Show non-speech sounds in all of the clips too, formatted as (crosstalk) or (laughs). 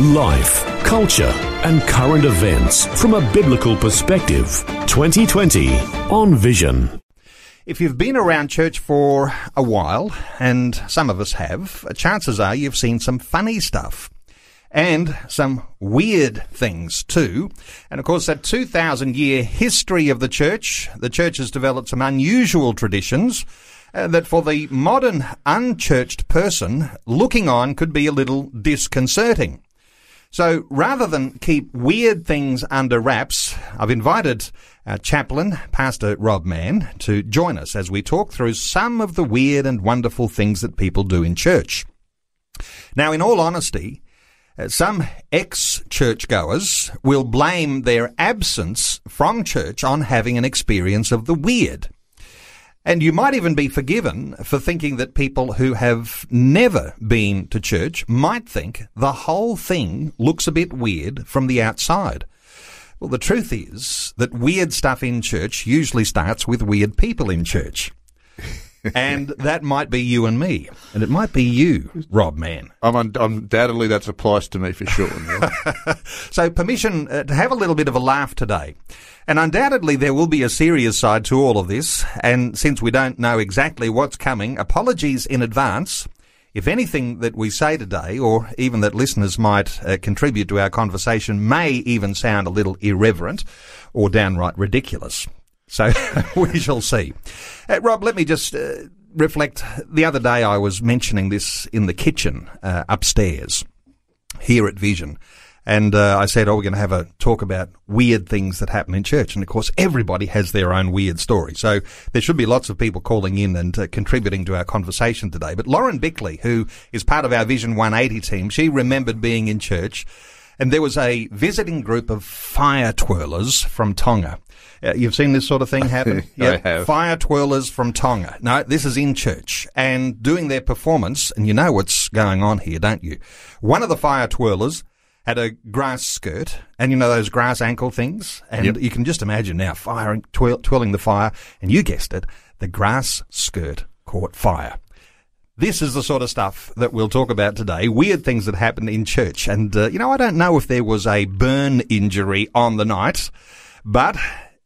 Life, culture, and current events from a biblical perspective. 2020 on Vision. If you've been around church for a while, and some of us have, chances are you've seen some funny stuff. And some weird things too. And of course, that 2,000 year history of the church, the church has developed some unusual traditions uh, that for the modern unchurched person, looking on could be a little disconcerting. So rather than keep weird things under wraps, I've invited our chaplain, Pastor Rob Mann, to join us as we talk through some of the weird and wonderful things that people do in church. Now, in all honesty, uh, some ex-churchgoers will blame their absence from church on having an experience of the weird. And you might even be forgiven for thinking that people who have never been to church might think the whole thing looks a bit weird from the outside. Well, the truth is that weird stuff in church usually starts with weird people in church. And that might be you and me. And it might be you, Rob Mann. I'm un- undoubtedly that applies to me for sure. (laughs) so permission uh, to have a little bit of a laugh today. And undoubtedly there will be a serious side to all of this. And since we don't know exactly what's coming, apologies in advance. If anything that we say today, or even that listeners might uh, contribute to our conversation, may even sound a little irreverent or downright ridiculous. So (laughs) we shall see. Uh, Rob, let me just uh, reflect. The other day I was mentioning this in the kitchen uh, upstairs here at Vision. And uh, I said, oh, we're going to have a talk about weird things that happen in church. And of course, everybody has their own weird story. So there should be lots of people calling in and uh, contributing to our conversation today. But Lauren Bickley, who is part of our Vision 180 team, she remembered being in church and there was a visiting group of fire twirlers from Tonga. Uh, you've seen this sort of thing happen? (laughs) yeah, fire twirlers from Tonga. No, this is in church and doing their performance. And you know what's going on here, don't you? One of the fire twirlers had a grass skirt, and you know those grass ankle things, and yep. you can just imagine now firing, twirl, twirling the fire, and you guessed it, the grass skirt caught fire. This is the sort of stuff that we'll talk about today. Weird things that happen in church. And, uh, you know, I don't know if there was a burn injury on the night, but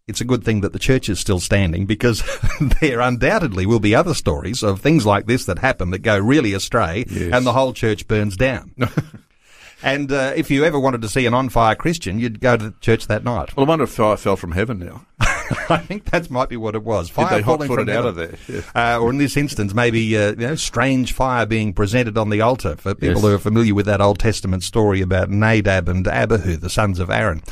it's a good thing that the church is still standing because (laughs) there undoubtedly will be other stories of things like this that happen that go really astray yes. and the whole church burns down. (laughs) And uh, if you ever wanted to see an on fire Christian, you'd go to the church that night. Well, I wonder if fire fell from heaven now. (laughs) (laughs) I think that might be what it was. Fire Did they falling from out of there, yeah. uh, or in this instance, maybe uh, you know, strange fire being presented on the altar for people yes. who are familiar with that Old Testament story about Nadab and Abihu, the sons of Aaron.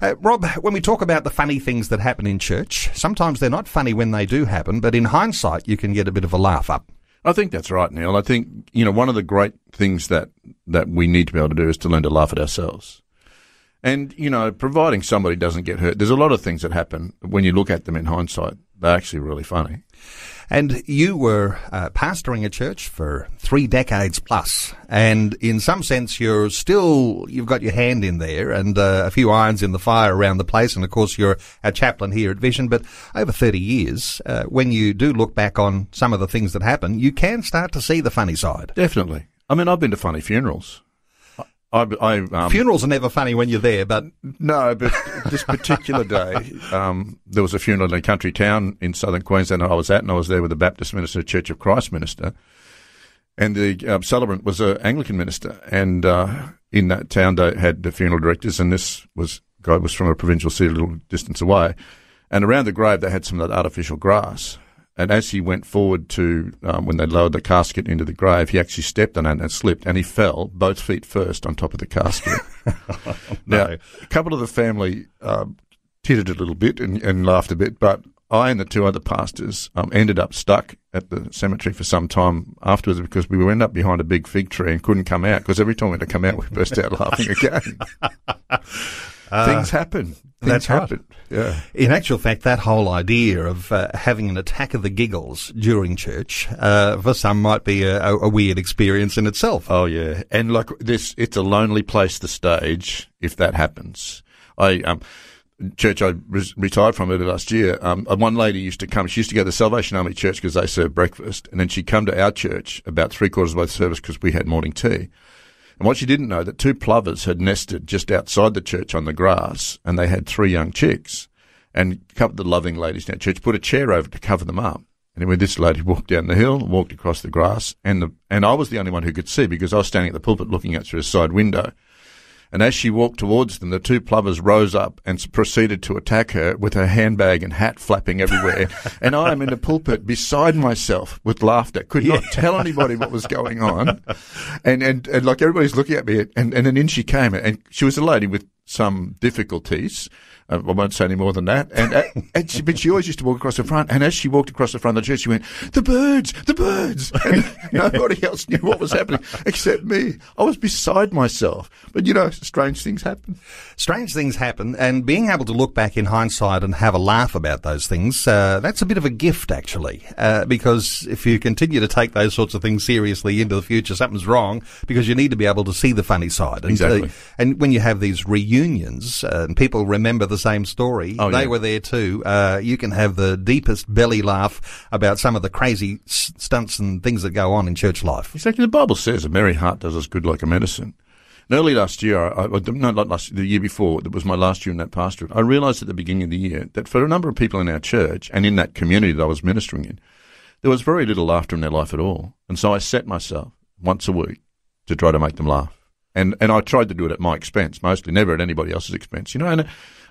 Uh, Rob, when we talk about the funny things that happen in church, sometimes they're not funny when they do happen, but in hindsight, you can get a bit of a laugh up. I think that's right, Neil. I think, you know, one of the great things that, that we need to be able to do is to learn to laugh at ourselves. And, you know, providing somebody doesn't get hurt, there's a lot of things that happen when you look at them in hindsight. They're actually really funny. And you were uh, pastoring a church for three decades plus, and in some sense, you're still you've got your hand in there and uh, a few irons in the fire around the place. And of course, you're a chaplain here at Vision. But over thirty years, uh, when you do look back on some of the things that happen, you can start to see the funny side. Definitely. I mean, I've been to funny funerals. I, I, um, Funerals are never funny when you're there, but no. But this particular day, (laughs) um, there was a funeral in a country town in southern Queensland I was at, and I was there with the Baptist minister, Church of Christ minister, and the uh, celebrant was an Anglican minister, and uh, in that town they had the funeral directors, and this was guy was from a provincial city a little distance away, and around the grave they had some of that artificial grass, and as he went forward to, um, when they lowered the casket into the grave, he actually stepped on it and slipped, and he fell, both feet first, on top of the casket. oh, (laughs) now, no. a couple of the family um, tittered a little bit and, and, laughed a bit, but I and the two other pastors um, ended up stuck at the cemetery for some time afterwards because we went up behind a big fig tree and couldn't come out because every time we had to come out, we burst out laughing again. (laughs) Uh, Things happen. Things That's right. Yeah. In actual fact, that whole idea of uh, having an attack of the giggles during church, uh, for some might be a, a, weird experience in itself. Oh yeah, and like this, it's a lonely place to stage if that happens. I um, church I res- retired from it last year. Um, uh, one lady used to come. She used to go to the Salvation Army Church because they serve breakfast, and then she'd come to our church about three quarters of the service because we had morning tea. And what she didn't know that two plovers had nested just outside the church on the grass, and they had three young chicks. And a couple of the loving ladies in our church put a chair over to cover them up. And anyway, this lady walked down the hill, walked across the grass, and the and I was the only one who could see because I was standing at the pulpit looking out through a side window. And as she walked towards them, the two plovers rose up and proceeded to attack her with her handbag and hat flapping everywhere. (laughs) and I am in the pulpit beside myself with laughter, could not tell anybody what was going on. And, and, and like everybody's looking at me and, and then in she came and she was a lady with some difficulties. Uh, I won't say any more than that. And, uh, (laughs) and she, but she always used to walk across the front. And as she walked across the front of the church, she went, "The birds, the birds!" (laughs) And nobody else knew what was happening except me. I was beside myself. But you know, strange things happen. Strange things happen, and being able to look back in hindsight and have a laugh about those things, uh, that's a bit of a gift, actually. Uh, because if you continue to take those sorts of things seriously into the future, something's wrong because you need to be able to see the funny side. And, Exactly. uh, and when you have these reunions uh, and people remember the same story, Oh, they yeah. were there too. Uh, you can have the deepest belly laugh about some of the crazy stunts and things that go on in church life. Exactly. The Bible says a merry heart does us good like a medicine. And early last year, I, I, no, not last, the year before, that was my last year in that pastorate, I realized at the beginning of the year that for a number of people in our church and in that community that I was ministering in, there was very little laughter in their life at all. And so I set myself once a week to try to make them laugh. And, and I tried to do it at my expense, mostly, never at anybody else's expense. You know, and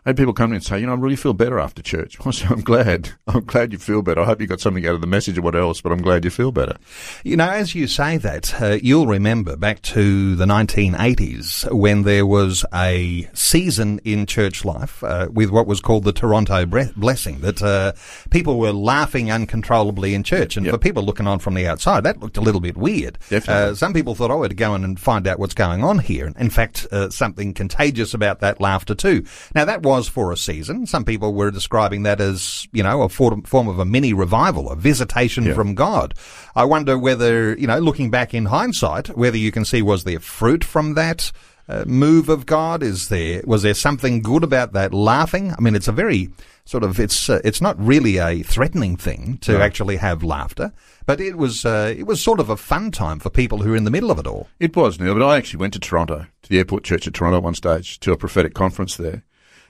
I had people come in and say, you know, I really feel better after church. (laughs) I said, I'm glad. I'm glad you feel better. I hope you got something out of the message or what else, but I'm glad you feel better. You know, as you say that, uh, you'll remember back to the 1980s when there was a season in church life uh, with what was called the Toronto Bre- Blessing, that uh, people were laughing uncontrollably in church. And Yep. for people looking on from the outside, that looked a little bit weird. Definitely. Uh, some people thought, oh, I'd go in and find out what's going on here. In fact, uh, something contagious about that laughter too. Now, that was for a season. Some people were describing that as, you know, a form form of a mini revival, a visitation Yeah. from God. I wonder whether, you know, looking back in hindsight, whether you can see was there fruit from that uh, move of God? Is there was there something good about that laughing? I mean, it's a very sort of it's uh, it's not really a threatening thing to No. actually have laughter, but it was uh, it was sort of a fun time for people who are in the middle of it all. It was, Neil, but I actually went to Toronto, to the Airport Church at Toronto at one stage, to a prophetic conference there.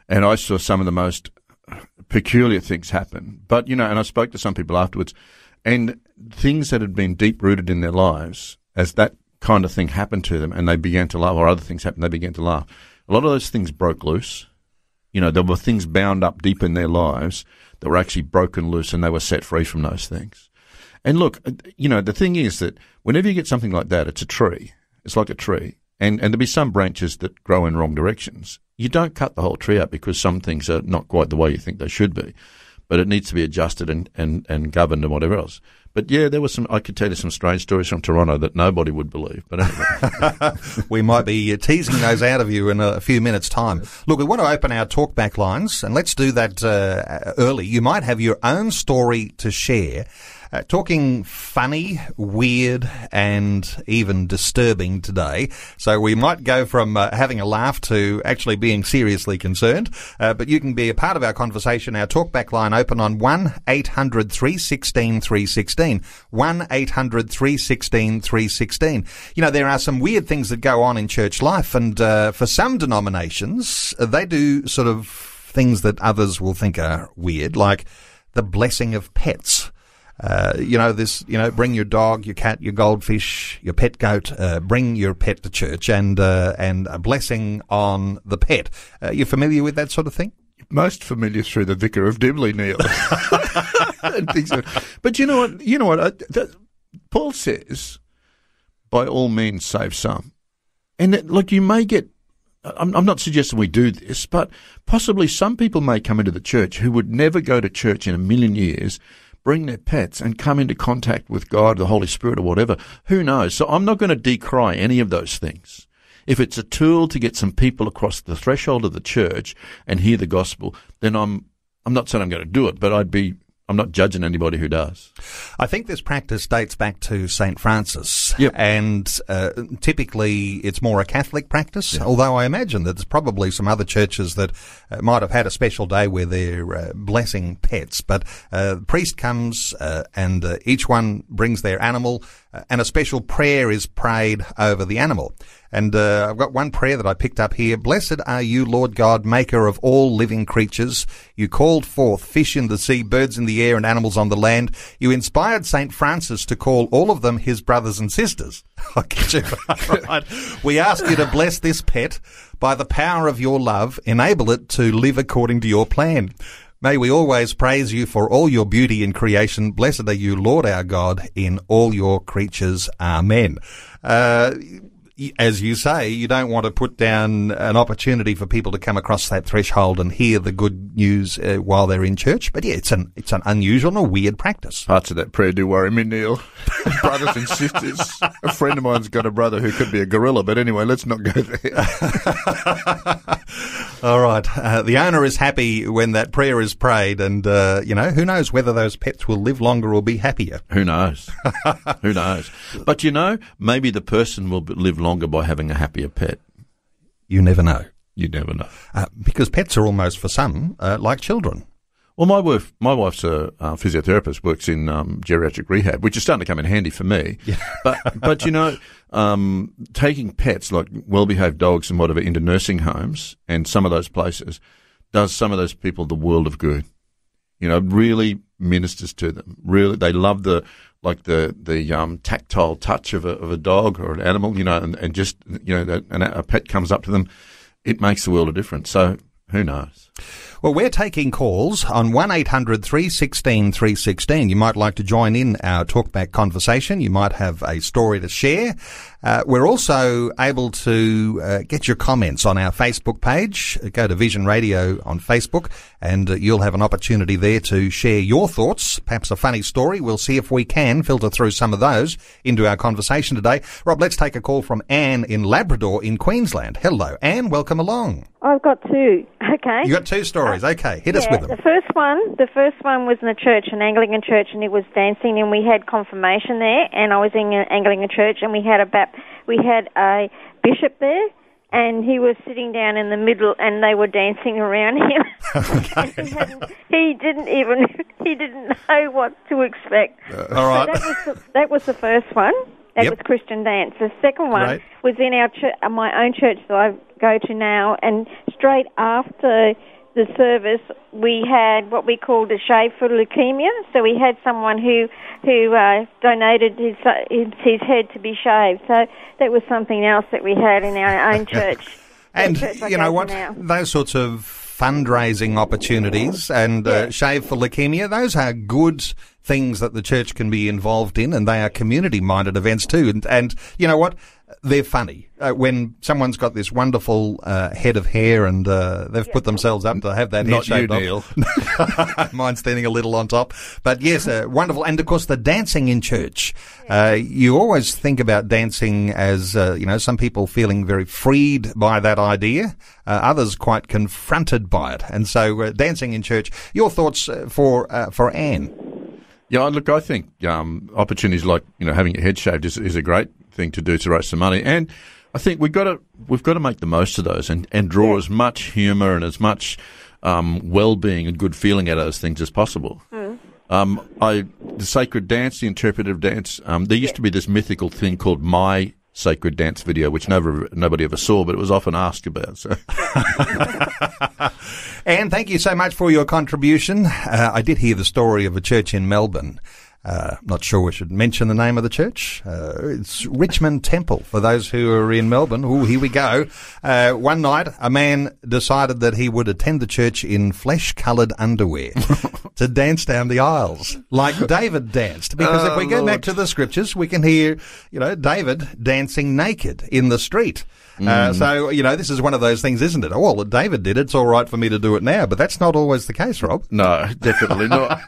And I saw some of the most peculiar things happen. But, you know, and I spoke to some people afterwards, and things that had been deep rooted in their lives, as that kind of thing happened to them, and they began to laugh, or other things happened, they began to laugh. A lot of those things broke loose. You know, there were things bound up deep in their lives that were actually broken loose, and they were set free from those things. And look, uh, you know, the thing is that whenever you get something like that, it's a tree. It's like a tree. And, and there'll be some branches that grow in wrong directions. You don't cut the whole tree up because some things are not quite the way you think they should be. But it needs to be adjusted and, and, and governed and whatever else. But yeah, there was some, I could tell you some strange stories from Toronto that nobody would believe. But anyway. (laughs) we might be uh, teasing those out of you in a, few minutes' time. Look, we want to open our talkback lines, and let's do that uh, early. You might have your own story to share. Uh, talking funny, weird, and even disturbing today. So we might go from uh, having a laugh to actually being seriously concerned. Uh, but you can be a part of our conversation. Our talkback line open on 1 800 316 316. 1 800 316 316. You know, there are some weird things that go on in church life, and uh, for some denominations, they do sort of things that others will think are weird, like the blessing of pets. Uh, you know this. You know, bring your dog, your cat, your goldfish, your pet goat. Uh, bring your pet to church, and uh, and a blessing on the pet. Uh, you familiar with that sort of thing? most familiar through the Vicar of Dibley, Neil. (laughs) (laughs) like- but you know what? You know what? I, that, Paul says, "By all means, save some." And that, like you may get. I'm, I'm not suggesting we do this, but possibly some people may come into the church who would never go to church in a million years. Bring their pets and come into contact with God, the Holy Spirit, or whatever. Who knows? So I'm not going to decry any of those things. If it's a tool to get some people across the threshold of the church and hear the gospel, then I'm I'm not saying I'm going to do it, but I'd be I'm not judging anybody who does. I think this practice dates back to St. Francis. Yep. And uh, typically it's more a Catholic practice, although I imagine that there's probably some other churches that uh, might have had a special day where they're uh, blessing pets. But uh, the priest comes uh, and uh, each one brings their animal uh, and a special prayer is prayed over the animal. And uh, I've got one prayer that I picked up here. Blessed are you, Lord God, maker of all living creatures. You called forth fish in the sea, birds in the air, and animals on the land. You inspired St. Francis to call all of them his brothers and sisters. (laughs) I'll get you (laughs) right. We ask you to bless this pet by the power of your love. Enable it to live according to your plan. May we always praise you for all your beauty in creation. Blessed are you, Lord our God, in all your creatures. Amen. Uh, as you say, you don't want to put down an opportunity for people to come across that threshold and hear the good news uh, while they're in church. But yeah, it's an it's an unusual and a weird practice. Parts of that prayer do worry me, Neil. (laughs) Brothers and sisters. A friend of mine's got a brother who could be a gorilla, but anyway, let's not go there. (laughs) All right. Uh, the owner is happy when that prayer is prayed, and uh, you know who knows whether those pets will live longer or be happier. Who knows? Who knows? But you know, maybe the person will live longer by having a happier pet. You never know, You never know. uh, because pets are almost for some uh, like children. Well, my wife, my wife's a uh, physiotherapist, works in um, geriatric rehab, which is starting to come in handy for me. (laughs) But, but you know, um, taking pets like well-behaved dogs and whatever into nursing homes and some of those places does some of those people the world of good. You know, really ministers to them. Really, they love the like the the um, tactile touch of a of a dog or an animal. You know, and, and just you know, and a pet comes up to them, it makes the world of difference. So who knows? Well, we're taking calls on 1800 316 316. You might like to join in our talkback conversation. You might have a story to share. Uh, we're also able to uh, get your comments on our Facebook page. Go to Vision Radio on Facebook and uh, you'll have an opportunity there to share your thoughts, perhaps a funny story. We'll see if we can filter through some of those into our conversation today. Rob, let's take a call from Anne in Labrador in Queensland. Hello, Anne. Welcome along. I've got two. (laughs) Okay. You got two stories. Okay, hit us with them. The first one, the first one was in a church, an Anglican church, and it was dancing, and we had confirmation there, and I was in an Anglican church, and we had a bap- we had a bishop there, and he was sitting down in the middle, and they were dancing around him. (laughs) (laughs) And he, he didn't even (laughs) he didn't know what to expect. All right. So that was the, that was the first one. That Yep. was Christian dance. The second one Right. was in our ch- uh, my own church that I go to now, and straight after the service, we had what we called a shave for leukemia. So we had someone who who uh, donated his, his head to be shaved. So that was something else that we had in our own (laughs) church. And church you know what? now. Those sorts of fundraising opportunities and uh, Yeah. Shave for Leukemia, those are good things that the church can be involved in, and they are community-minded events too. And, and you know what? They're funny. Uh, when someone's got this wonderful uh, head of hair and uh, they've put themselves up to have that Not you, head. Neil. (laughs) Mine's standing a little on top. But yes, uh, wonderful. And of course, the dancing in church. Uh, you always think about dancing as, uh, you know, some people feeling very freed by that idea, uh, others quite confronted by it. And so, uh, dancing in church. Your thoughts uh, for uh, for Anne? Yeah, look, I think um, opportunities like you know having your head shaved is, is a great thing to do to raise some money, and I think we've got to we've got to make the most of those and, and draw as much humour and as much um, well-being and good feeling out of those things as possible. Um, I the sacred dance, the interpretive dance. Um, there used to be this mythical thing called my sacred dance video, which never nobody ever saw, but it was often asked about. So (laughs) Anne, thank you so much for your contribution. Uh, I did hear the story of a church in Melbourne. Uh, not sure we should mention the name of the church. Uh, it's Richmond Temple for those who are in Melbourne. Oh, here we go. Uh, one night, a man decided that he would attend the church in flesh-coloured underwear (laughs) to dance down the aisles like David danced. Because if we go back to the scriptures, we can hear, you know, David dancing naked in the street. Uh, so, you know, this is one of those things, isn't it? Oh, well, David did it. It's all right for me to do it now. But that's not always the case, Rob. no, definitely not.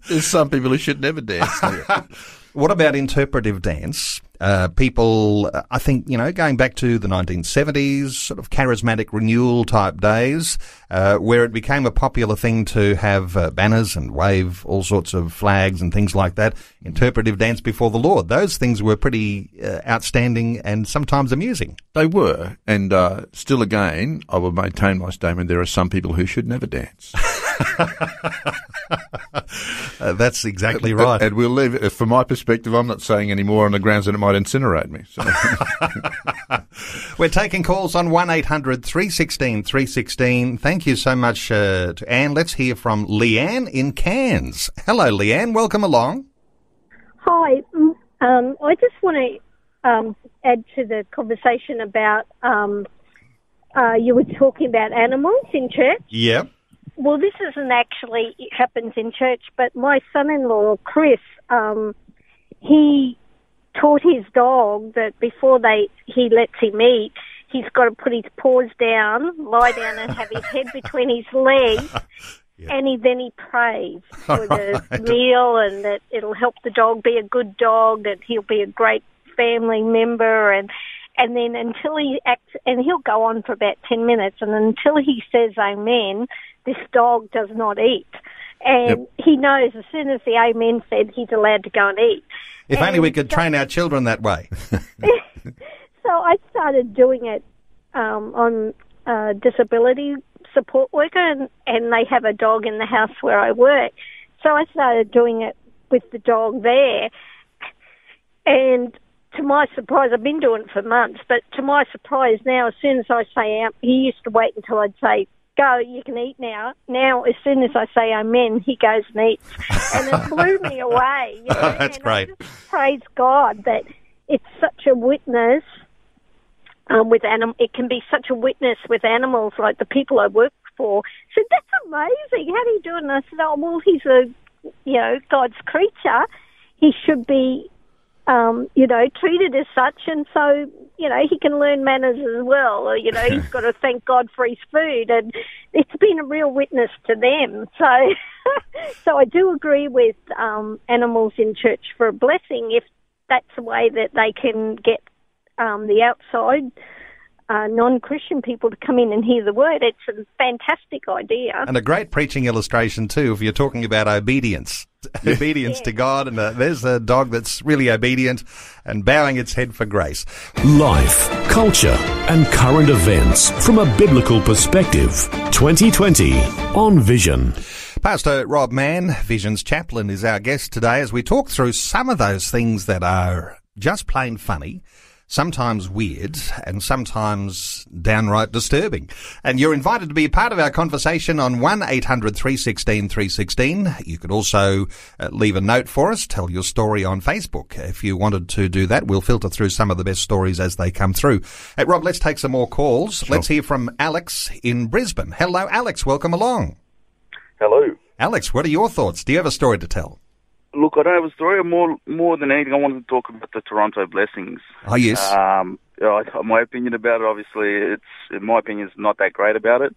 (laughs) There's some people who should never dance. (laughs) What about interpretive dance? Uh, people, I think, you know, going back to the 1970s, sort of charismatic renewal type days, uh, where it became a popular thing to have uh, banners and wave all sorts of flags and things like that. Interpretive dance before the Lord. Those things were pretty uh, outstanding and sometimes amusing. They were, and uh, still again, I will maintain my statement. There are some people who should never dance. (laughs) Uh, that's exactly right. And we'll leave it. From my perspective, I'm not saying any more on the grounds that it might incinerate me. So. (laughs) We're taking calls on 1800 316 316. Thank you so much uh, to Anne. Let's hear from Leanne in Cairns. Hello, Leanne. Welcome along. Hi. Mm, Um, I just want to um, add to the conversation about um, uh, you were talking about animals in church. Yep. Well, this isn't actually it happens in church, but my son-in-law Chris, um, he taught his dog that before they he lets him eat, he's got to put his paws down, lie down, and have his head between his legs. (laughs) And he, then he prays for the Right. meal and that it'll help the dog be a good dog, that he'll be a great family member, and and then until he acts, and he'll go on for about ten minutes, and until he says Amen, this dog does not eat. And he knows as soon as the Amen said, he's allowed to go and eat. If only we could so- train our children that way. (laughs) so I started doing it um, on uh, disability support worker, and, and they have a dog in the house where I work. So I started doing it with the dog there, and to my surprise, I've been doing it for months. But to my surprise, now as soon as I say out, he used to wait until I'd say. Go, you can eat now. Now, as soon as I say amen, he goes and eats. And it (laughs) blew me away. You know? (laughs) That's And great. praise God that it's such a witness um, with anim- it can be such a witness with animals like the people I work for said that's amazing how do you do it and I said oh well he's a you know God's creature he should be um, you know treated as such and so you know he can learn manners as well or you know he's (laughs) got to thank God for his food and it's been a real witness to them so (laughs) so I do agree with um, animals in church for a blessing if that's the way that they can get um, the outside uh, non-Christian people to come in and hear the word. It's a fantastic idea. And a great preaching illustration too, if you're talking about obedience. (laughs) obedience to God, and uh, there's a dog that's really obedient and bowing its head for grace. Life, culture, and current events from a biblical perspective. 2020 on Vision. Pastor Rob Mann, Visions Chaplain, is our guest today as we talk through some of those things that are just plain funny, sometimes weird, and sometimes downright disturbing. And you're invited to be a part of our conversation on 1 800 316 316. You could also uh, leave a note for us, tell your story on Facebook. If you wanted to do that, we'll filter through some of the best stories as they come through. Hey, Rob, let's take some more calls. Let's hear from Alex in Brisbane. Hello, Alex. Welcome along. Hello. Alex, what are your thoughts? Do you have a story to tell? Look, I don't have a story. More, more than anything, I wanted to talk about the Toronto blessings. Oh, yes. Um, you know, I- my opinion about it, obviously, it's in my opinion, is not that great about it.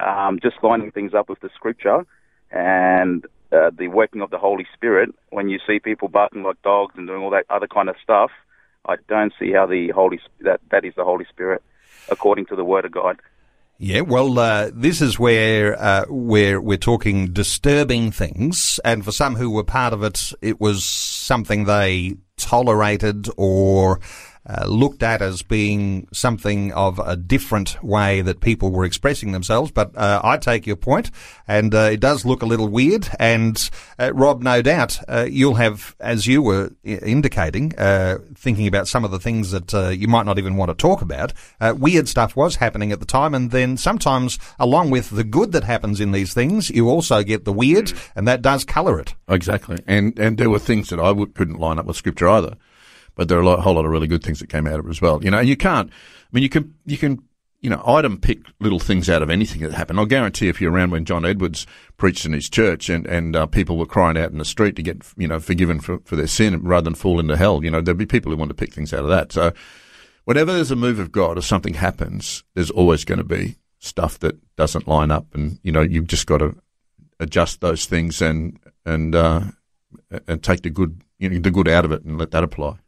Um, just lining things up with the scripture and uh, the working of the Holy Spirit. When you see people barking like dogs and doing all that other kind of stuff, I don't see how the Holy that that is the Holy Spirit, according to the Word of God. Yeah, well, uh, this is where uh, where we're talking disturbing things, and for some who were part of it, it was something they tolerated or uh, looked at as being something of a different way that people were expressing themselves. But uh, I take your point, and uh, it does look a little weird. And uh, Rob, no doubt, uh, you'll have, as you were i- indicating, thinking about some of the things that you might not even want to talk about. Weird stuff was happening at the time, and then sometimes, along with the good that happens in these things, you also get the weird, and that does colour it. Exactly. And and there were things that I couldn't line up with scripture either. But there are a lot, whole lot of really good things that came out of it as well. You know, and you can't, I mean, you can, you can, you know, item pick little things out of anything that happened. I'll guarantee if you're around when John Edwards preached in his church and, and uh, people were crying out in the street to get, you know, forgiven for, for their sin rather than fall into hell, you know, there'd be people who want to pick things out of that. So whenever there's a move of God or something happens, there's always going to be stuff that doesn't line up. And, you know, you've just got to adjust those things and, and, uh, and take the good, you know, the good out of it and let that apply.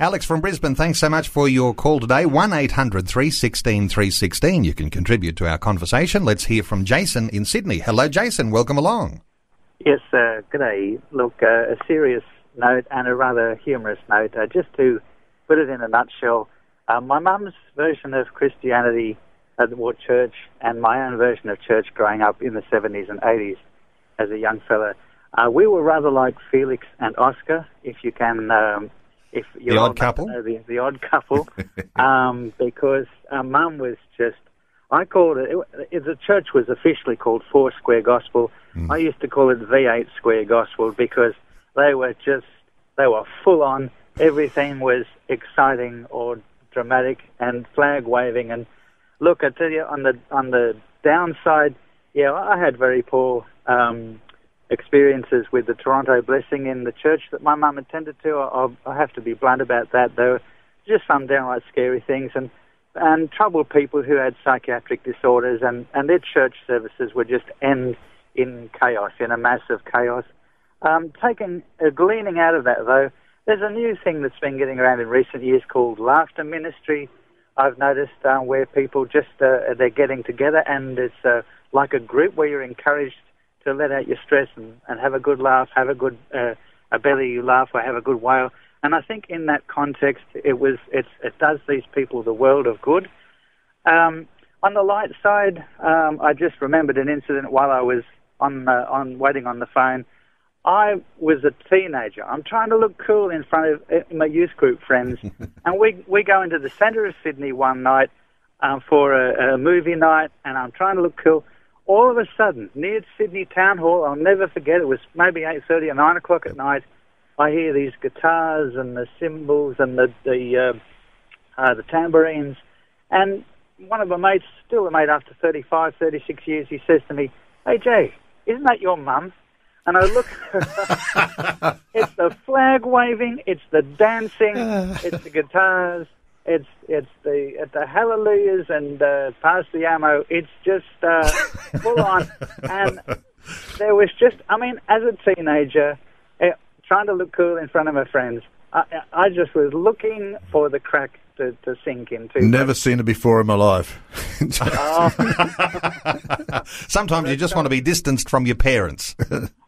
Alex from Brisbane, thanks so much for your call today. 1 800 316 316. You can contribute to our conversation. Let's hear from Jason in Sydney. Hello, Jason. Welcome along. Yes, uh, good day. Look, uh, a serious note and a rather humorous note. Uh, just to put it in a nutshell, uh, my mum's version of Christianity at the church and my own version of church growing up in the 70s and 80s as a young fella, uh, we were rather like Felix and Oscar, if you can um, if you're The odd old enough to couple? the, the odd couple, um, because uh, Mum was just. I called it, it. The church was officially called Four Square Gospel. I used to call it V8 Square Gospel because they were just they were full on. Everything was exciting or dramatic and flag waving. And look, I tell you, on the on the downside, yeah, I had very poor um, experiences with the Toronto Blessing in the church that my mum attended to. I, I have to be blunt about that. There were just some downright scary things and and troubled people who had psychiatric disorders, and and their church services would just end in chaos, in a massive chaos. Um, taking a gleaning out of that though, there's a new thing that's been getting around in recent years called laughter ministry. I've noticed uh, where people just uh, they're getting together and it's uh, like a group where you're encouraged to let out your stress and, and have a good laugh, have a good uh, a belly you laugh, or have a good wail. And I think in that context, it was it's, it does these people the world of good. Um, on the light side, um, I just remembered an incident while I was on uh, on waiting on the phone. I was a teenager. I'm trying to look cool in front of uh, my youth group friends, (laughs) and we we go into the centre of Sydney one night um, for a, a movie night, and I'm trying to look cool. All of a sudden, near Sydney Town Hall, I'll never forget. It was maybe 8:30 or 9 o'clock at night. I hear these guitars and the cymbals and the the uh, uh, the tambourines, and one of my mates, still a mate after 35, 36 years, he says to me, "Hey Jay, isn't that your mum?" And I look, (laughs) it's the flag waving, it's the dancing, (laughs) it's the guitars, it's it's the the hallelujahs and uh, pass the ammo. It's just uh, (laughs) full on, and there was just, I mean, as a teenager, eh, trying to look cool in front of my friends, I, I just was looking for the crack to, to sink into. Never seen it before in my life. (laughs) (laughs) Sometimes you just want to be distanced from your parents.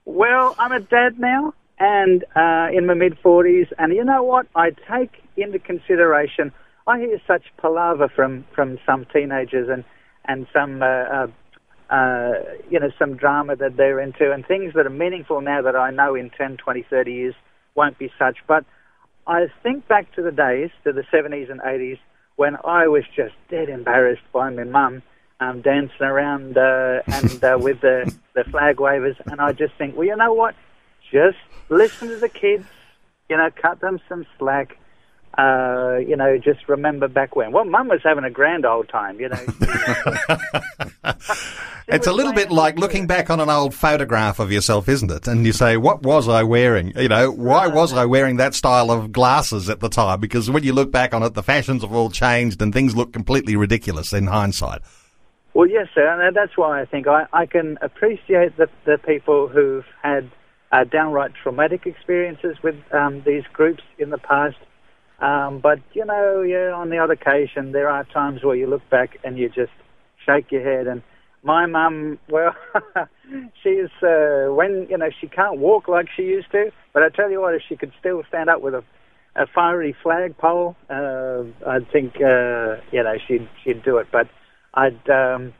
Well, I'm a dad now and uh, in my mid 40s, and you know what? I take into consideration. I hear such palaver from, from some teenagers and and some uh, uh, uh, you know some drama that they're into and things that are meaningful now that I know in 10, 20, 30 years won't be such. But I think back to the days, to the 70s and 80s, when I was just dead embarrassed by my mum um, dancing around uh, and uh, with the, (laughs) the flag wavers, and I just think, well, you know what? Just listen to the kids, you know, cut them some slack. Uh, you know, just remember back when. Well, Mum was having a grand old time, you know. (laughs) It's a little bit like looking back on an old photograph of yourself, isn't it? And you say, what was I wearing? You know, why was I wearing that style of glasses at the time? Because when you look back on it, the fashions have all changed and things look completely ridiculous in hindsight. Well, yes, sir, and that's why I think I, I can appreciate the, the people who've had uh, downright traumatic experiences with um, these groups in the past. Um, but, you know, yeah, on the odd occasion, there are times where you look back and you just shake your head. And my mum, (laughs) well, (laughs) she's, uh, when, you know, she can't walk like she used to, but I tell you what, if she could still stand up with a, a fiery flagpole, uh, I think, uh, you know, she'd, she'd do it. But I'd, um,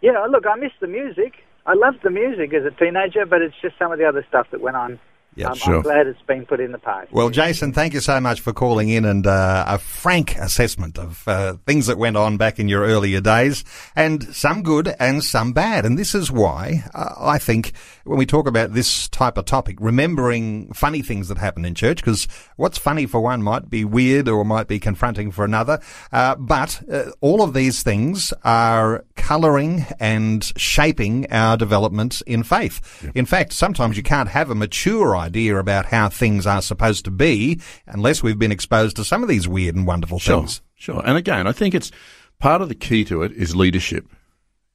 you know, look, I miss the music. I loved the music as a teenager, but it's just some of the other stuff that went on. Yeah, um, sure. I'm glad it's been put in the past. Well, Jason, thank you so much for calling in and uh, a frank assessment of uh, things that went on back in your earlier days, and some good and some bad. And this is why uh, I think when we talk about this type of topic, remembering funny things that happened in church, because what's funny for one might be weird or might be confronting for another. Uh, but uh, all of these things are colouring and shaping our development in faith. In fact, sometimes you can't have a mature idea about how things are supposed to be unless we've been exposed to some of these weird and wonderful Sure, things. sure. And again, I think it's part of the key to it is leadership.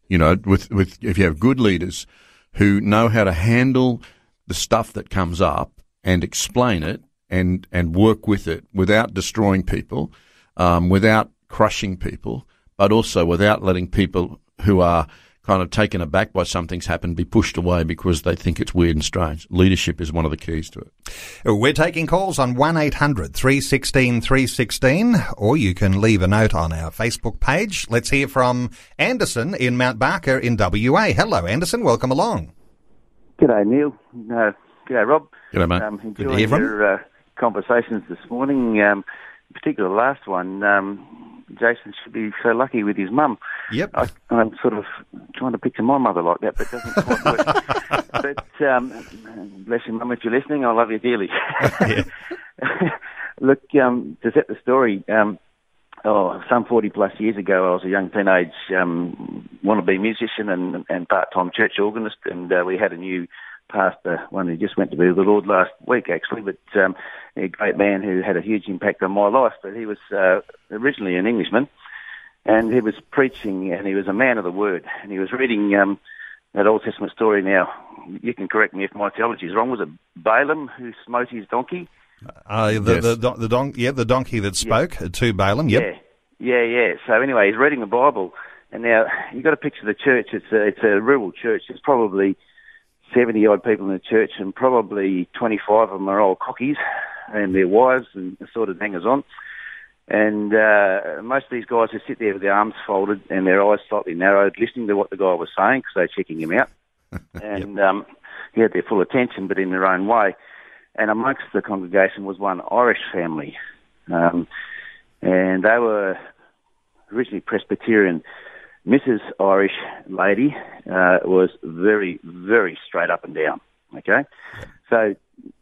You know, with with if you have good leaders who know how to handle the stuff that comes up and explain it and and work with it without destroying people, um, without crushing people, but also without letting people who are kind of taken aback by something's happened be pushed away because they think it's weird and strange. Leadership is one of the keys to it. We're taking calls on 1800 316 316, or you can leave a note on our Facebook page. Let's hear from Anderson in Mount Barker in WA. Hello, Anderson. Welcome along. G'day, Neil. Uh, g'day, Rob. G'day, mate. Um, Good to enjoying hear from your uh, conversations this morning. Um, in particular, the last one. Um, Jason should be so lucky with his mum. Yep. I, I'm sort of trying to picture my mother like that, but it doesn't quite work. (laughs) but um, bless you, mum, if you're listening, I love you dearly. (laughs) Look, um, to set the story, um, oh, some 40 plus years ago, I was a young teenage um, wannabe musician and, and part-time church organist, and uh, we had a new pastor, one who just went to be with the Lord last week, actually, but um, a great man who had a huge impact on my life. But he was uh, originally an Englishman, and he was preaching, and he was a man of the Word, and he was reading um, that Old Testament story. Now, you can correct me if my theology is wrong. Was it Balaam who smote his donkey? Uh, the, Yes. the, don- the, don- yeah, the donkey that spoke uh, to Balaam. Yep. Yeah, yeah, yeah. So anyway, he's reading the Bible, and now you've got to picture the church. It's a, it's a rural church. There's probably 70 odd people in the church, and probably 25 of them are old cockies and their wives and assorted hangers on. And uh, most of these guys who sit there with their arms folded and their eyes slightly narrowed, listening to what the guy was saying because they're checking him out. (laughs) and um, he had their full attention, but in their own way. And amongst the congregation was one Irish family. Um, and they were originally Presbyterian. Mrs. Irish lady uh, was very, very straight up and down. Okay, so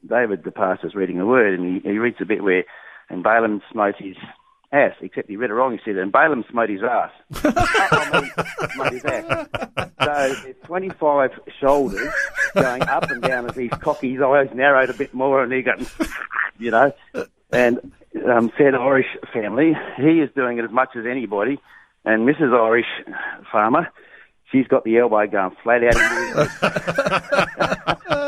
David, the pastor's reading the word, and he, he reads a bit where, and Balaam smote his ass, except he read it wrong. He said, and Balaam smote his ass. (laughs) Smote his ass. So there's 25 shoulders going up and down as he's cocky. His eyes narrowed a bit more, and he got, (laughs) you know, and um, said Irish family, he is doing it as much as anybody. And Mrs. Irish farmer, she's got the elbow going flat out. (laughs)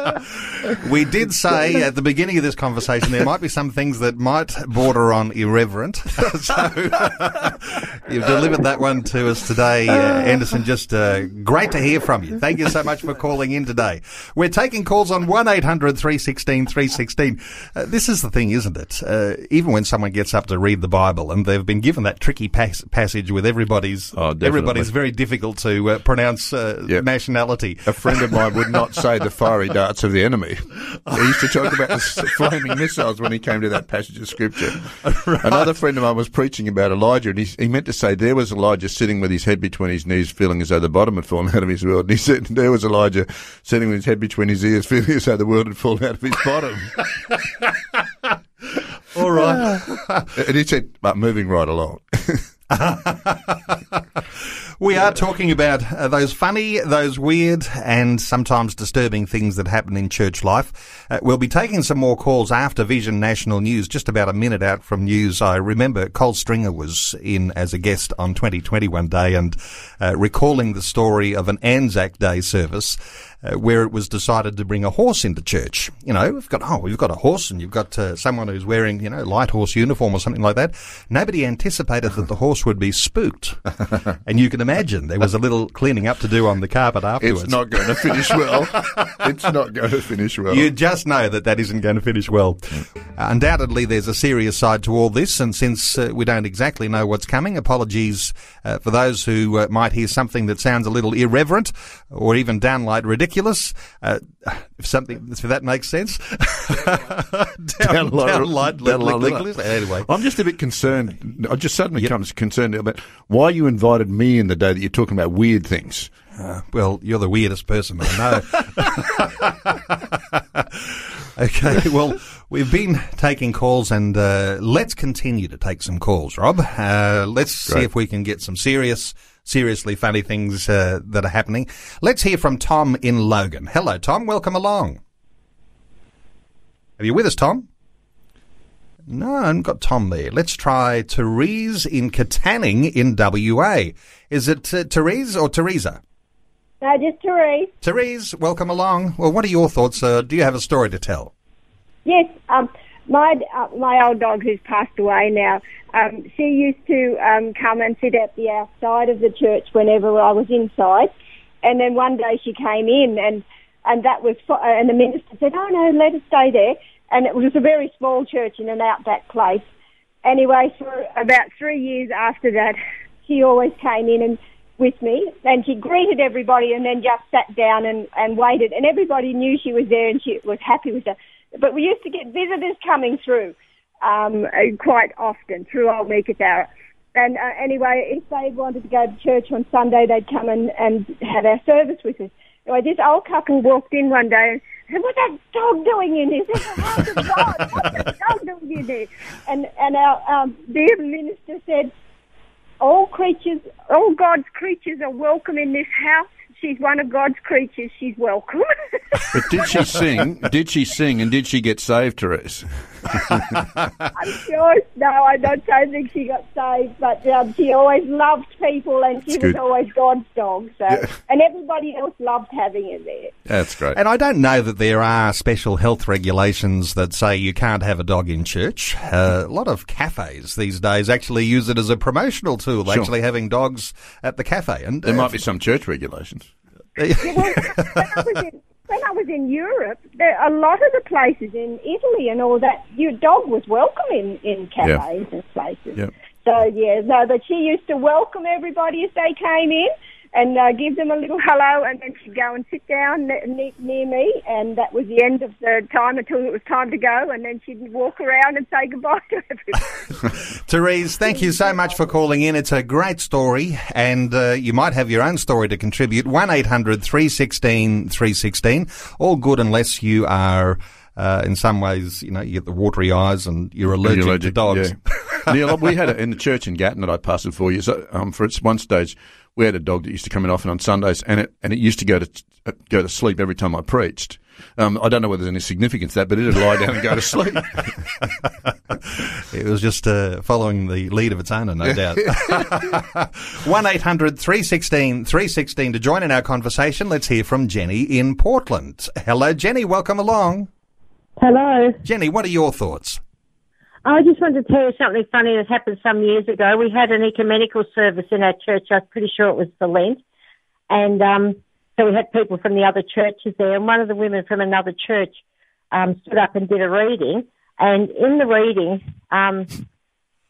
We did say at the beginning of this conversation there might be some things that might border on irreverent. (laughs) so (laughs) you've delivered that one to us today, uh, Anderson. Just uh, great to hear from you. Thank you so much for calling in today. We're taking calls on 1 800 316 316. Uh, this is the thing, isn't it? Uh, even when someone gets up to read the Bible and they've been given that tricky pas- passage with everybody's, Oh, everybody's very difficult to uh, pronounce uh, Yep. nationality. A friend of mine would not say the fiery darts of the enemy. He used to talk about the flaming missiles when he came to that passage of scripture. Another friend of mine was preaching about Elijah, and he, he meant to say there was Elijah sitting with his head between his knees, feeling as though the bottom had fallen out of his world. And he said there was Elijah sitting with his head between his ears, feeling as though the world had fallen out of his bottom. (laughs) All right. and he said, but moving right along. (laughs) We are talking about uh, those funny, those weird, and sometimes disturbing things that happen in church life. Uh, we'll be taking some more calls after Vision National News, just about a minute out from news. I remember Col Stringer was in as a guest on 2020 one day and uh, recalling the story of an Anzac Day service. Uh, where it was decided to bring a horse into church. You know, we've got, oh, we've got a horse and you've got uh, someone who's wearing, you know, light horse uniform or something like that. Nobody anticipated that the horse would be spooked. (laughs) and you can imagine there was a little cleaning up to do on the carpet afterwards. (laughs) It's not going to finish well. it's not going to finish well. You just know that that isn't going to finish well. Uh, undoubtedly, there's a serious side to all this, and since uh, we don't exactly know what's coming, apologies uh, for those who uh, might hear something that sounds a little irreverent or even downright ridiculous. Uh, if something if that makes sense, (laughs) down, ridiculous. Anyway, I'm just a bit concerned. I just suddenly comes concerned about why you invited me in the day that you're talking about weird things. Well, you're the weirdest person I know. (laughs) okay, well, we've been taking calls, and uh, let's continue to take some calls, Rob. Uh, let's see if we can get some serious, seriously funny things uh, that are happening. Let's hear from Tom in Logan. Hello, Tom. Welcome along. Are you with us, Tom? No, I haven't got Tom there. Let's try Therese in Katanning in WA. Is it uh, Therese or Teresa? No, just Therese. Therese, welcome along. Well, what are your thoughts? Uh, do you have a story to tell? Yes, um, my uh, my old dog who's passed away now. Um, she used to um, come and sit at the outside of the church whenever I was inside, and then one day she came in and and that was for, and the minister said, "Oh no, let her stay there." And it was a very small church in an outback place. Anyway, for about three years after that, (laughs) she always came in and with me and she greeted everybody and then just sat down and, and waited and everybody knew she was there and she was happy with her. But we used to get visitors coming through um, quite often through Old Meekatharra. And uh, anyway, if they wanted to go to church on Sunday, they'd come and, and have our service with us. Anyway, this old couple walked in one day and said, what's that dog doing in here? This is the house of God. What's that dog doing in here? And, and our um, dear minister said, all creatures, all God's creatures are welcome in this house. She's one of God's creatures. She's welcome. (laughs) But did she sing? Did she sing and did she get saved, Therese? I'm sure. No, I don't, don't think she got saved, but um, she always loved people, and she That's was good. always God's dog. So, and everybody else loved having her there. That's great. And I don't know that there are special health regulations that say you can't have a dog in church. Uh, a lot of cafes these days actually use it as a promotional tool, Sure. actually having dogs at the cafe. And There uh, might be some church regulations. Yeah, well, when I was in when I was in Europe, there, a lot of the places in Italy and all that, your dog was welcome in in cafes and places. Yep. So yeah, no, but she used to welcome everybody as they came in and uh, give them a little hello, and then she'd go and sit down ne- ne- near me, and that was the end of the time until it was time to go, and then she'd walk around and say goodbye to everybody. (laughs) (laughs) Therese, thank you so much for calling in. It's a great story, and uh, you might have your own story to contribute. 1 800 316 316. All good unless you are. Uh, in some ways, you know, you get the watery eyes and you're allergic, to dogs. yeah. (laughs) Neil, we had it in the church in Gatton that I pastored for years. Um, for its one stage, we had a dog that used to come in often on Sundays, and it and it used to go to uh, go to sleep every time I preached. Um, I don't know whether there's any significance to that, but it'd lie down and go to sleep. (laughs) It was just uh, following the lead of its owner, no doubt. (laughs) 1 800 316 316 to join in our conversation. Let's hear from Jenny in Portland. Hello, Jenny. Welcome along. Hello. Jenny, what are your thoughts? I just wanted to tell you something funny that happened some years ago. We had an ecumenical service in our church. I'm pretty sure it was for Lent. And um, so we had people from the other churches there. And one of the women from another church um, stood up and did a reading. And in the reading, um,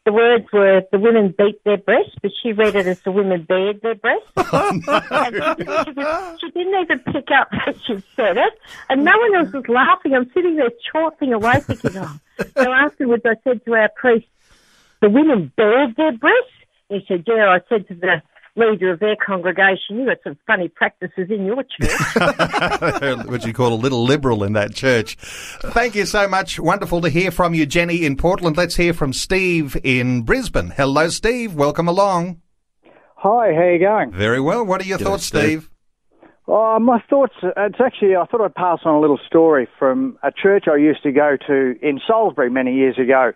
the words were the women beat their breasts, but she read it as the women bared their breasts. (laughs) Oh, and she, was- she didn't even pick up that she said it, and no one else was laughing. I'm sitting there chortling away, thinking, oh. So afterwards, I said to our priest, the women bared their breasts. He said, yeah. I said to the leader of their congregation, you had some funny practices in your church. (laughs) what you call a little liberal in that church. Thank you so much. Wonderful to hear from you, Jenny in Portland. Let's hear from Steve in Brisbane. Hello, Steve. Welcome along. Hi, how are you going? Very well. What are your G'day, thoughts, Steve. Steve? Oh, my thoughts. It's actually I thought I'd pass on a little story from a church I used to go to in Salisbury many years ago,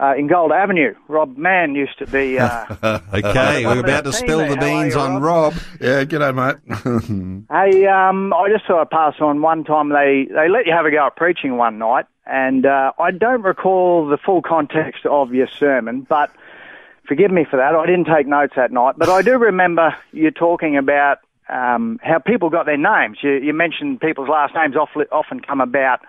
uh, in Gold Avenue. Rob Mann used to be. Uh, (laughs) Okay, we're about to spill the beans you, on Rob? Rob. yeah, g'day, mate. (laughs) Hey, um, I just thought I'd pass on. One time they they let you have a go at preaching one night, and uh, I don't recall the full context of your sermon, but forgive me for that. I didn't take notes that night, but I do remember you talking about um, how people got their names. You, you mentioned people's last names often often come about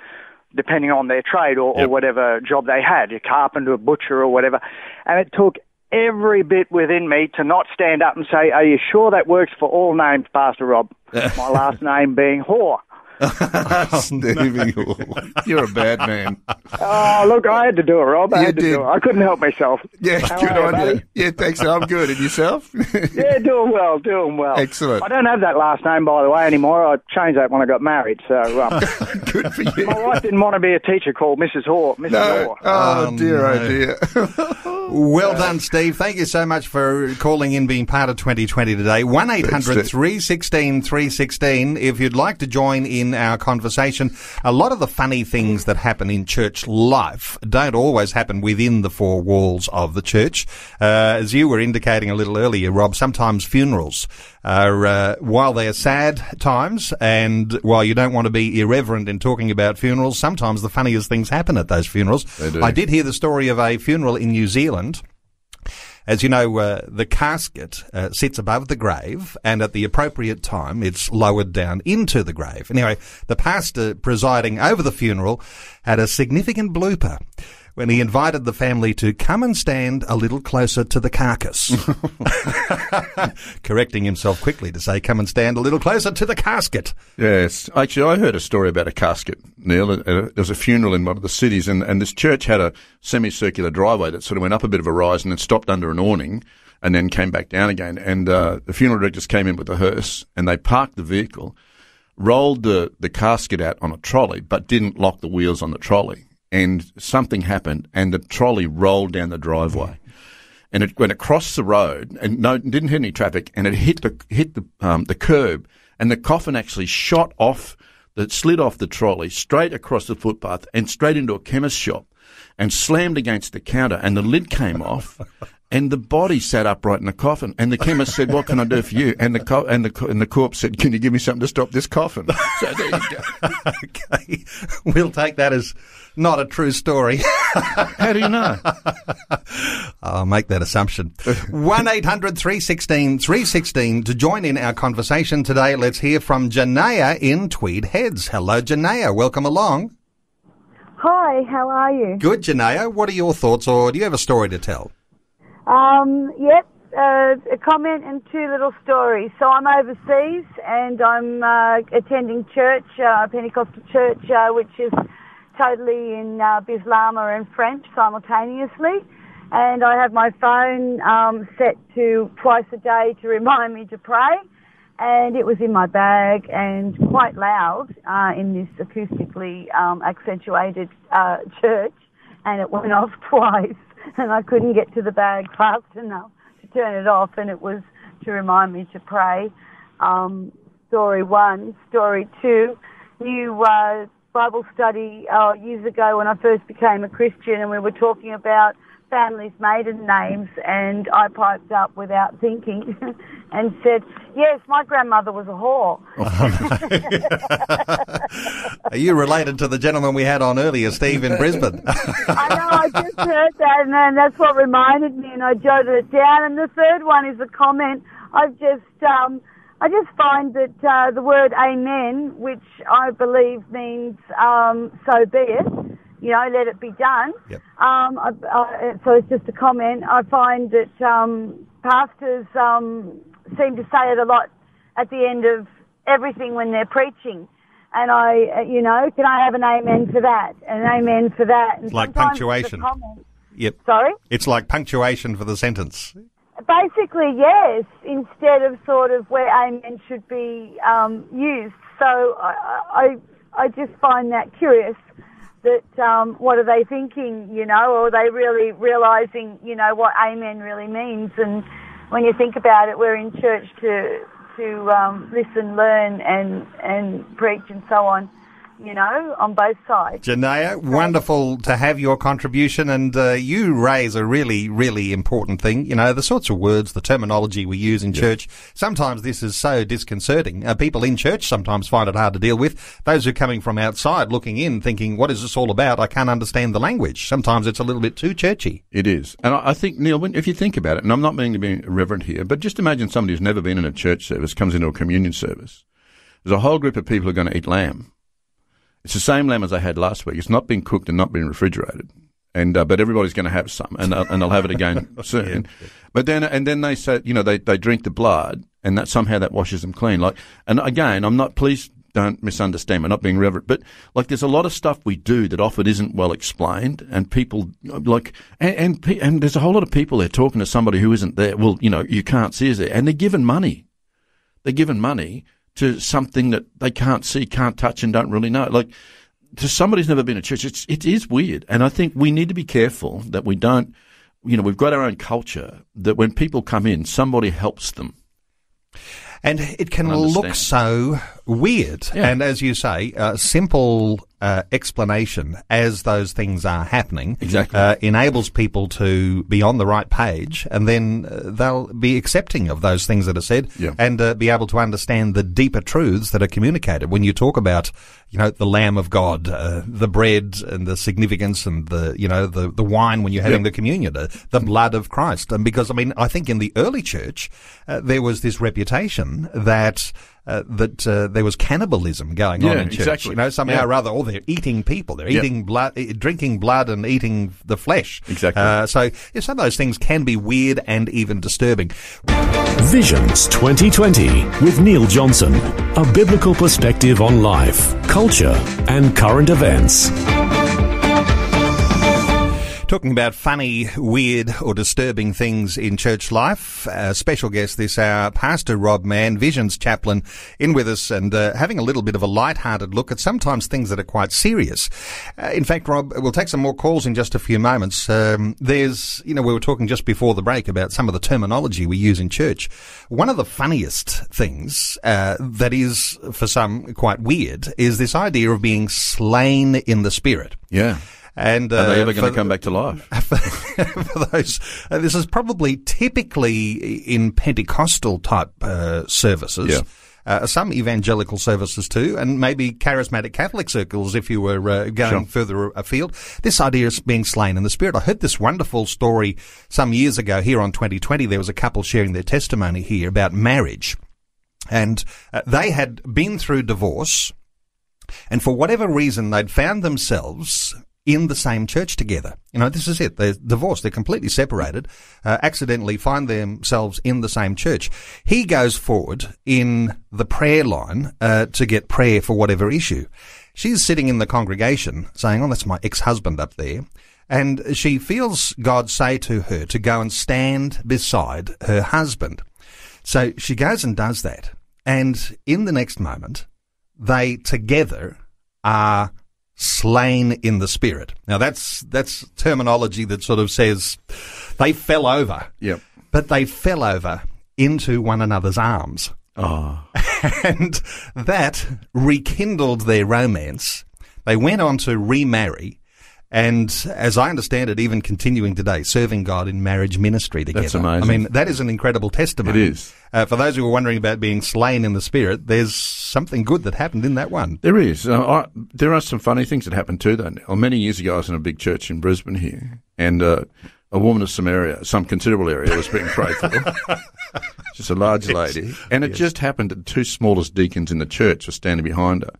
depending on their trade or, or whatever job they had, a carpenter, a butcher, or whatever. And it took every bit within me to not stand up and say, "Are you sure that works for all names, Pastor Rob?" (laughs) My last name being Hoare. (laughs) Stevie, (laughs) you're a bad man. Oh, look, I had to do it, Rob. I You had to did. do it. I couldn't help myself. Yeah, How good are on you. buddy? Yeah, thanks. I'm good. And yourself? (laughs) Yeah, doing well, doing well. Excellent. I don't have that last name, by the way, anymore. I changed that when I got married. So um, good for you. my wife didn't want to be a teacher called Mrs. Hoare. Mrs. No. Hoare. Oh, Oh, dear, no. oh, dear. Well done, Steve. Thank you so much for calling in, being part of 2020 today. One 800 316 316 If you'd like to join in our conversation, a lot of the funny things that happen in church life don't always happen within the four walls of the church. Uh, as you were indicating a little earlier, Rob, sometimes funerals are, uh, while they're sad times and while you don't want to be irreverent in talking about funerals, sometimes the funniest things happen at those funerals. do. I did hear the story of a funeral in New Zealand. As you know, uh, the casket uh, sits above the grave, and at the appropriate time, it's lowered down into the grave. Anyway, the pastor presiding over the funeral had a significant blooper when he invited the family to come and stand a little closer to the carcass. (laughs) Correcting himself quickly to say, come and stand a little closer to the casket. Yes, actually, I heard a story about a casket, Neil. Uh, There was a funeral in one of the cities, and, and this church had a semicircular driveway that sort of went up a bit of a rise and then stopped under an awning and then came back down again. And uh, the funeral directors came in with a hearse and they parked the vehicle, rolled the, the casket out on a trolley, but didn't lock the wheels on the trolley. And something happened, and the trolley rolled down the driveway and it, went across the road and no, didn't hit any traffic, and it hit the hit the um, the curb, and the coffin actually shot off, that slid off the trolley straight across the footpath and straight into a chemist shop, and slammed against the counter, and the lid came off. And the body sat upright in the coffin, and the chemist said, "What can I do for you?" And the co- and the co- and the corpse said, "Can you give me something to stop this coffin?" (laughs) So there you go. okay, we'll take that as not a true story. How do you know? (laughs) I'll make that assumption. 1 800 316 316 to join in our conversation today. Let's hear from Janea in Tweed Heads. Hello, Janea. Welcome along. Hi, how are you? Good, Janea. What are your thoughts, or do you have a story to tell? Um, yep, uh, a comment and two little stories. So I'm overseas and I'm uh, attending church, uh, Pentecostal church, uh, which is totally in uh, Bislama and French simultaneously. And I have my phone um, set to twice a day to (laughs) remind me to pray. And it was in my bag and quite loud uh, in this acoustically um, accentuated (laughs) church. And it went off (laughs) twice. (laughs) And I couldn't get to the bag (laughs) fast enough to turn it off. And it was to remind me to pray. Um, story one. Story two. New uh, Bible study uh, years ago when I first became a Christian, and we were talking about families' maiden names, and I piped up without thinking (laughs) and said, "Yes, my grandmother was a whore." Are (laughs) you related to the gentleman we had on earlier, Steve in Brisbane? (laughs) I know, I just heard that, and then that's what reminded me, and I jotted it down. And the third one is a comment. I've just, um, I just find that uh, the word "amen," which I believe means um, "so be it," you know, let it be done. Yep. Um, I, I, so it's just a comment. I find that um, pastors um, seem to say it a lot at the end of everything when they're preaching. And I, uh, you know, can I have an amen for that? An amen for that? And It's like punctuation. Yep. Sorry? It's like punctuation for the sentence. Basically, yes, instead of sort of where amen should be um, used. So I, I, I just find that curious that um, what are they thinking, you know, or are they really realizing, you know, what amen really means? And when you think about it, we're in church to to um, listen, learn, and and preach and so on, you know, on both sides. Janea, wonderful to have your contribution, and uh, you raise a really, really important thing. You know, the sorts of words, the terminology we use in church. Sometimes this is so disconcerting. Uh, people in church sometimes find it hard to deal with. Those who are coming from outside, looking in, thinking, "What is this all about?" I can't understand the language. Sometimes it's a little bit too churchy. It is. And I I think, Neil, when, if you think about it, and I'm not meaning to be irreverent here, but just imagine somebody who's never been in a church service comes into a communion service. There's a whole group of people who are going to eat lamb. It's the same lamb as I had last week. It's not been cooked and not been refrigerated. And, uh, but everybody's going to have some and, uh, and they'll have it again (laughs) soon. But then, and then they say, you know, they, they drink the blood and that somehow that washes them clean. Like, and again, I'm not, please don't misunderstand. We're not being reverent, but like there's a lot of stuff we do that often isn't well explained, and people like and and, and there's a whole lot of people there talking to somebody who isn't there. Well, you know, you can't see is there, and they're given money. They're given money to something that they can't see, can't touch, and don't really know. Like to somebody who's never been to church, it's it is weird, and I think we need to be careful that we don't. You know, we've got our own culture that when people come in, somebody helps them. And it can look so weird. And as you say, uh, simple uh, explanation as those things are happening Exactly. uh, enables people to be on the right page, and then uh, they'll be accepting of those things that are said, Yeah. and uh, be able to understand the deeper truths that are communicated. When you talk about, you know, the Lamb of God, uh, the bread, and the significance, and the you know the the wine when you're having Yep. the communion, uh, the blood of Christ, and because I mean, I think in the early church uh, there was this reputation that. Uh, that uh, there was cannibalism going on in church. exactly. You know, somehow Yeah. or other, or they're eating people. They're Yep. eating blood, eh, drinking blood, and eating the flesh. Exactly. Uh, so yeah, some of those things can be weird and even disturbing. Visions 2020 with Neil Johnson. A biblical perspective on life, culture, and current events. Talking about funny, weird, or disturbing things in church life. Uh, special guest this hour, Pastor Rob Mann, Visions chaplain, in with us and uh, having a little bit of a light-hearted look at sometimes things that are quite serious. Uh, in fact, Rob, we'll take some more calls in just a few moments. Um, there's, you know, we were talking just before the break about some of the terminology we use in church. One of the funniest things uh, that is, for some, quite weird is this idea of being slain in the spirit. Yeah. And uh, Are they ever going to come back to life? (laughs) for those. Uh, this is probably typically in Pentecostal type uh, services. Yeah. Uh, some evangelical services too, and maybe charismatic Catholic circles if you were uh, going Sure. further afield. This idea of being slain in the spirit. I heard this wonderful story some years ago here on 2020. There was a couple sharing their testimony here about marriage. And uh, they had been through divorce, and for whatever reason, they'd found themselves in the same church together. You know, this is it. They're divorced. They're completely separated, uh, accidentally find themselves in the same church. He goes forward in the prayer line uh, to get prayer for whatever issue. She's sitting in the congregation saying, Oh, that's my ex-husband up there. And she feels God say to her to go and stand beside her husband. So she goes and does that. And in the next moment, they together are slain in the spirit. Now that's that's terminology that sort of says they fell over. Yep. But they fell over into one another's arms. Oh. (laughs) and that rekindled their romance. They went on to remarry. And as I understand it, even continuing today, serving God in marriage ministry together. That's amazing. I mean, that is an incredible testimony. It is. Uh, for those who were wondering about being slain in the spirit, there's something good that happened in that one. There is. Uh, I, there are some funny things that happened too, though. Now, many years ago, I was in a big church in Brisbane here, and uh, a woman of some area, some considerable area, was being prayed for. (laughs) Just a large lady. And it just happened that the two smallest deacons in the church were standing behind her.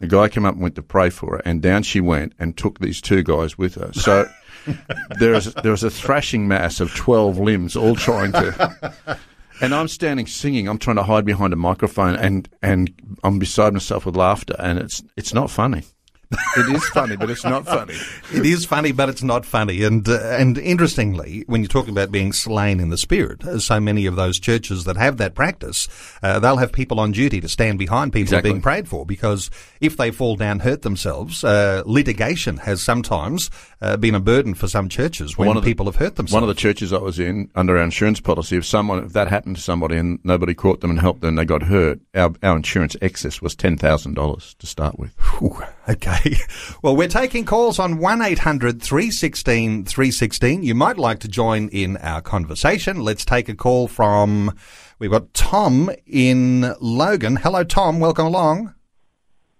The guy came up and went to pray for her, and down she went and took these two guys with her. So (laughs) there was there was a thrashing mass of twelve limbs, all trying to. (laughs) And I'm standing singing. I'm trying to hide behind a microphone, and and I'm beside myself with laughter, and it's it's not funny. It is funny, but it's not funny. (laughs) It is funny, but it's not funny. And uh, and interestingly, when you're talking about being slain in the spirit, uh, so many of those churches that have that practice, uh, they'll have people on duty to stand behind people Exactly. being prayed for, because if they fall down, hurt themselves, uh, litigation has sometimes uh, been a burden for some churches when One of the- people have hurt themselves. One of the churches I was in, under our insurance policy, if someone if that happened to somebody and nobody caught them and helped them, and they got hurt, our our insurance excess was ten thousand dollars to start with. Ooh, okay. (laughs) Well, we're taking calls on 1800 316 316. You might like to join in our conversation. Let's take a call from, we've got Tom in Logan. Hello, Tom. Welcome along.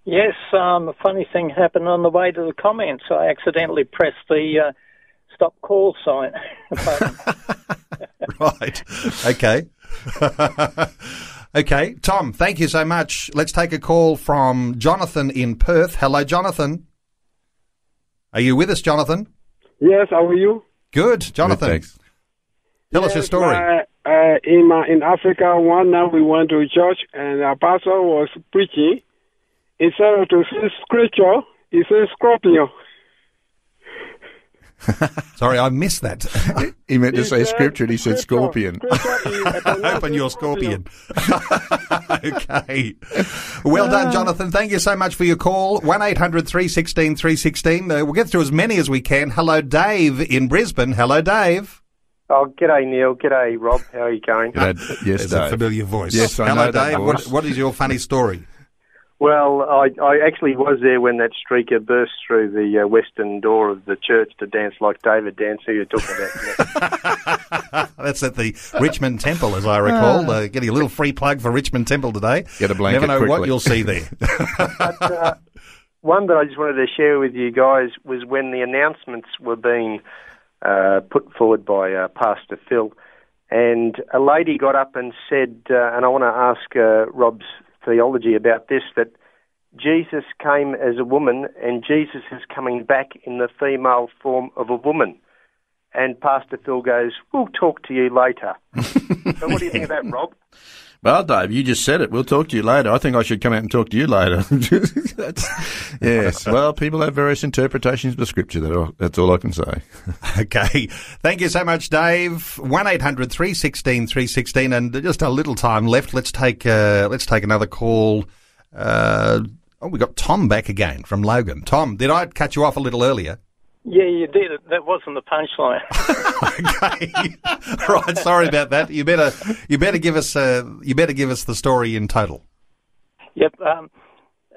Yes, um, a funny thing happened on the way to the comments. I accidentally pressed the uh, stop call sign. (laughs) (laughs) Right. Okay. Okay. Tom, thank you so much. Let's take a call from Jonathan in Perth. Hello, Jonathan. Are you with us, Jonathan? Yes, how are you? Good, Jonathan. Tell us your story. my- uh, in my in Africa, one night we went to church and our pastor was preaching. Instead of to say scripture, he said scorpion. Sorry, I missed that. (laughs) He meant to He say said scripture, and he said scorpion. (laughs) Open your scorpion. (laughs) okay. Well done, Jonathan. Thank you so much for your call. 1 800 316 316. Uh, we'll get through as many as we can. Hello, Dave in Brisbane. Hello, Dave. Oh, g'day, Neil. G'day, Rob. How are you going? Yes, There's a familiar voice. Yes, I Hello, know that Dave. What, what is your funny story? Well, I, I actually was there when that streaker burst through the uh, western door of the church to dance like David danced, who you're talking about. (laughs) That's at the Richmond Temple, as I recall. Uh, getting a little free plug for Richmond Temple today. Get a blanket Never know what you'll see there. (laughs) but, uh, one that I just wanted to share with you guys was when the announcements were being uh, put forward by uh, Pastor Phil, and a lady got up and said, uh, and I want to ask uh, Rob's theology about this, that Jesus came as a woman, and Jesus is coming back in the female form of a woman. And Pastor Phil goes, "We'll talk to you later." (laughs) so, what do you think of that, Rob? Well, Dave, you just said it. We'll talk to you later. I think I should come out and talk to you later. (laughs) Yes. Well, people have various interpretations of the scripture. That's all I can say. (laughs) Okay. Thank you so much, Dave. One 316 316 and just a little time left. Let's take, uh, let's take another call. Uh, oh, we got Tom back again from Logan. Tom, did I cut you off a little earlier? Yeah, you did. That wasn't the punchline. (laughs) Okay, (laughs) right. Sorry about that. You better, you better give us, uh, you better give us the story in total. Yep. Um,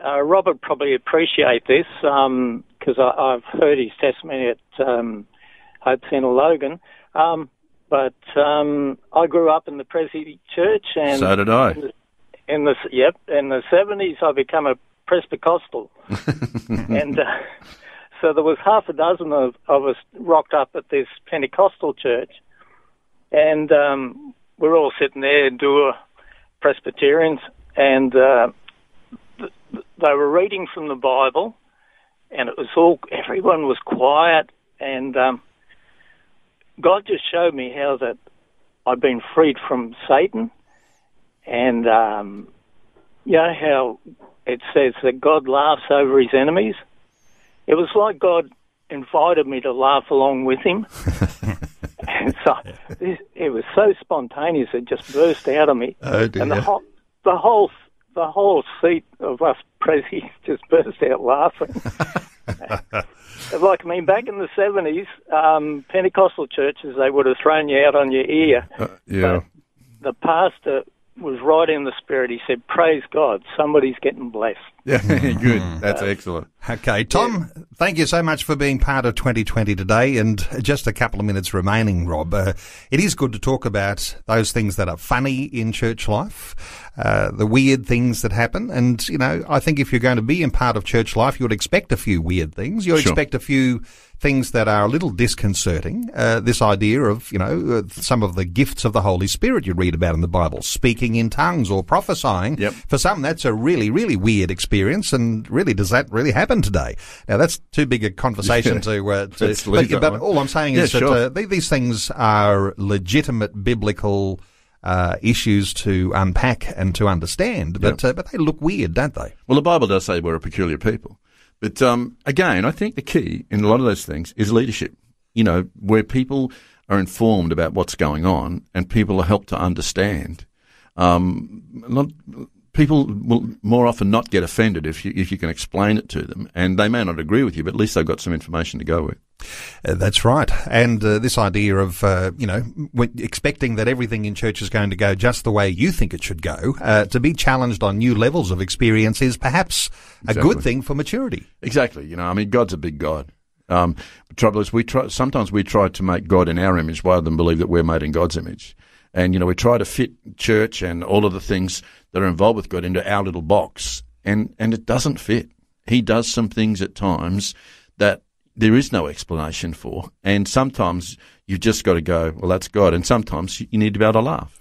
uh, Robert probably appreciate this because I I've heard his testimony at um, Hope Centre Logan. Um, but um, I grew up in the Presi Church, and So did I. In the, in the yep, in the seventies, I became a Presbycostal, (laughs) and uh, so there was half a dozen of, of us rocked up at this Pentecostal church, and um, we're all sitting there, doer Presbyterians, and uh, th- th- they were reading from the Bible, and it was all everyone was quiet, and um, God just showed me how that I've been freed from Satan, and um, you know how it says that God laughs over his enemies. It was like God invited me to laugh along with him. (laughs) and so this, it was so spontaneous; it just burst out of me. Oh, dear. And the whole, the whole, the whole seat of us Prezi (laughs) just burst out laughing. (laughs) like I mean, back in the seventies, um, Pentecostal churches they would have thrown you out on your ear. Yeah. The pastor was right in the spirit. He said, "Praise God, somebody's getting blessed." (laughs) Yeah, (laughs) good. That's excellent. Okay, Tom, thank you so much for being part of 2020 today. And just a couple of minutes remaining, Rob. Uh, it is good to talk about those things that are funny in church life, uh, the weird things that happen. And, you know, I think if you're going to be in part of church life, you would expect a few weird things. You would Sure. expect a few things that are a little disconcerting. Uh, this idea of, you know, uh, some of the gifts of the Holy Spirit you read about in the Bible, speaking in tongues or prophesying. Yep. For some, that's a really, really weird experience. And really, does that really happen today? Now, that's too big a conversation (laughs) to, uh, to but, but all I'm saying Yeah, is that sure. uh, th- these things are legitimate biblical uh, issues to unpack and to understand. But uh, but they look weird, don't they? Well, the Bible does say we're a peculiar people. But um, again, I think the key in a lot of those things is leadership. You know, where people are informed about what's going on and people are helped to understand. Um, not, people will more often not get offended if you, if you can explain it to them. And they may not agree with you, but at least they've got some information to go with. Uh, that's right. And uh, this idea of, uh, you know, expecting that everything in church is going to go just the way you think it should go, uh, to be challenged on new levels of experience is perhaps a good thing for maturity. Exactly. You know, I mean, God's a big God. Um, the trouble is, we try, sometimes we try to make God in our image rather than believe that we're made in God's image. And, you know, we try to fit church and all of the things that are involved with God into our little box, and, and it doesn't fit. He does some things at times that there is no explanation for. And sometimes you've just got to go, well, that's God. And sometimes you need to be able to laugh.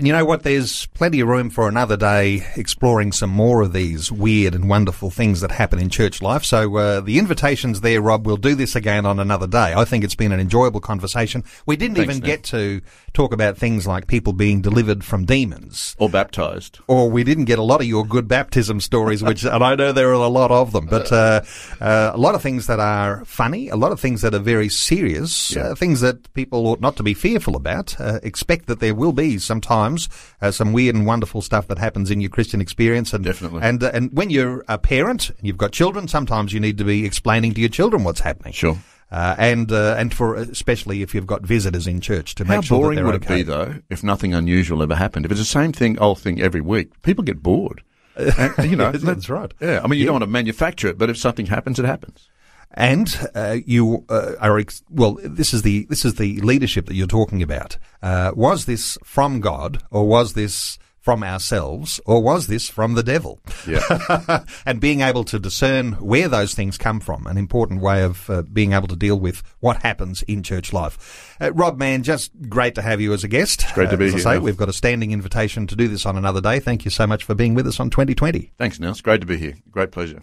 And you know what? There's plenty of room for another day exploring some more of these weird and wonderful things that happen in church life. So uh, the invitation's there, Rob. We'll do this again on another day. I think it's been an enjoyable conversation. We didn't Thanks, even Nick. get to talk about things like people being delivered from demons. Or baptized. Or we didn't get a lot of your good baptism stories, which, and I know there are a lot of them, but uh, uh, a lot of things that are funny, a lot of things that are very serious, uh, things that people ought not to be fearful about. Uh, expect that there will be sometimes uh, some weird and wonderful stuff that happens in your Christian experience, and Definitely. and uh, and when you're a parent and you've got children, sometimes you need to be explaining to your children what's happening. Sure. Uh, and uh, and for especially if you've got visitors in church to How make sure boring that they're would okay. it be, though, if nothing unusual ever happened? If it's the same thing, old thing every week, people get bored. (laughs) And, you know, that's right. Yeah, I mean, you Yeah. don't want to manufacture it, but if something happens, it happens. And uh, you uh, are ex- well. This is the this is the leadership that you're talking about. Uh, was this from God, or was this from ourselves, or was this from the devil? Yeah. (laughs) and being able to discern where those things come from, an important way of uh, being able to deal with what happens in church life. Uh, Rob Mann, just great to have you as a guest. great to Uh, be as I here, say, we've got a standing invitation to do this on another day. Thank you so much for being with us on 2020. Thanks, Neil. It's great to be here. Great pleasure.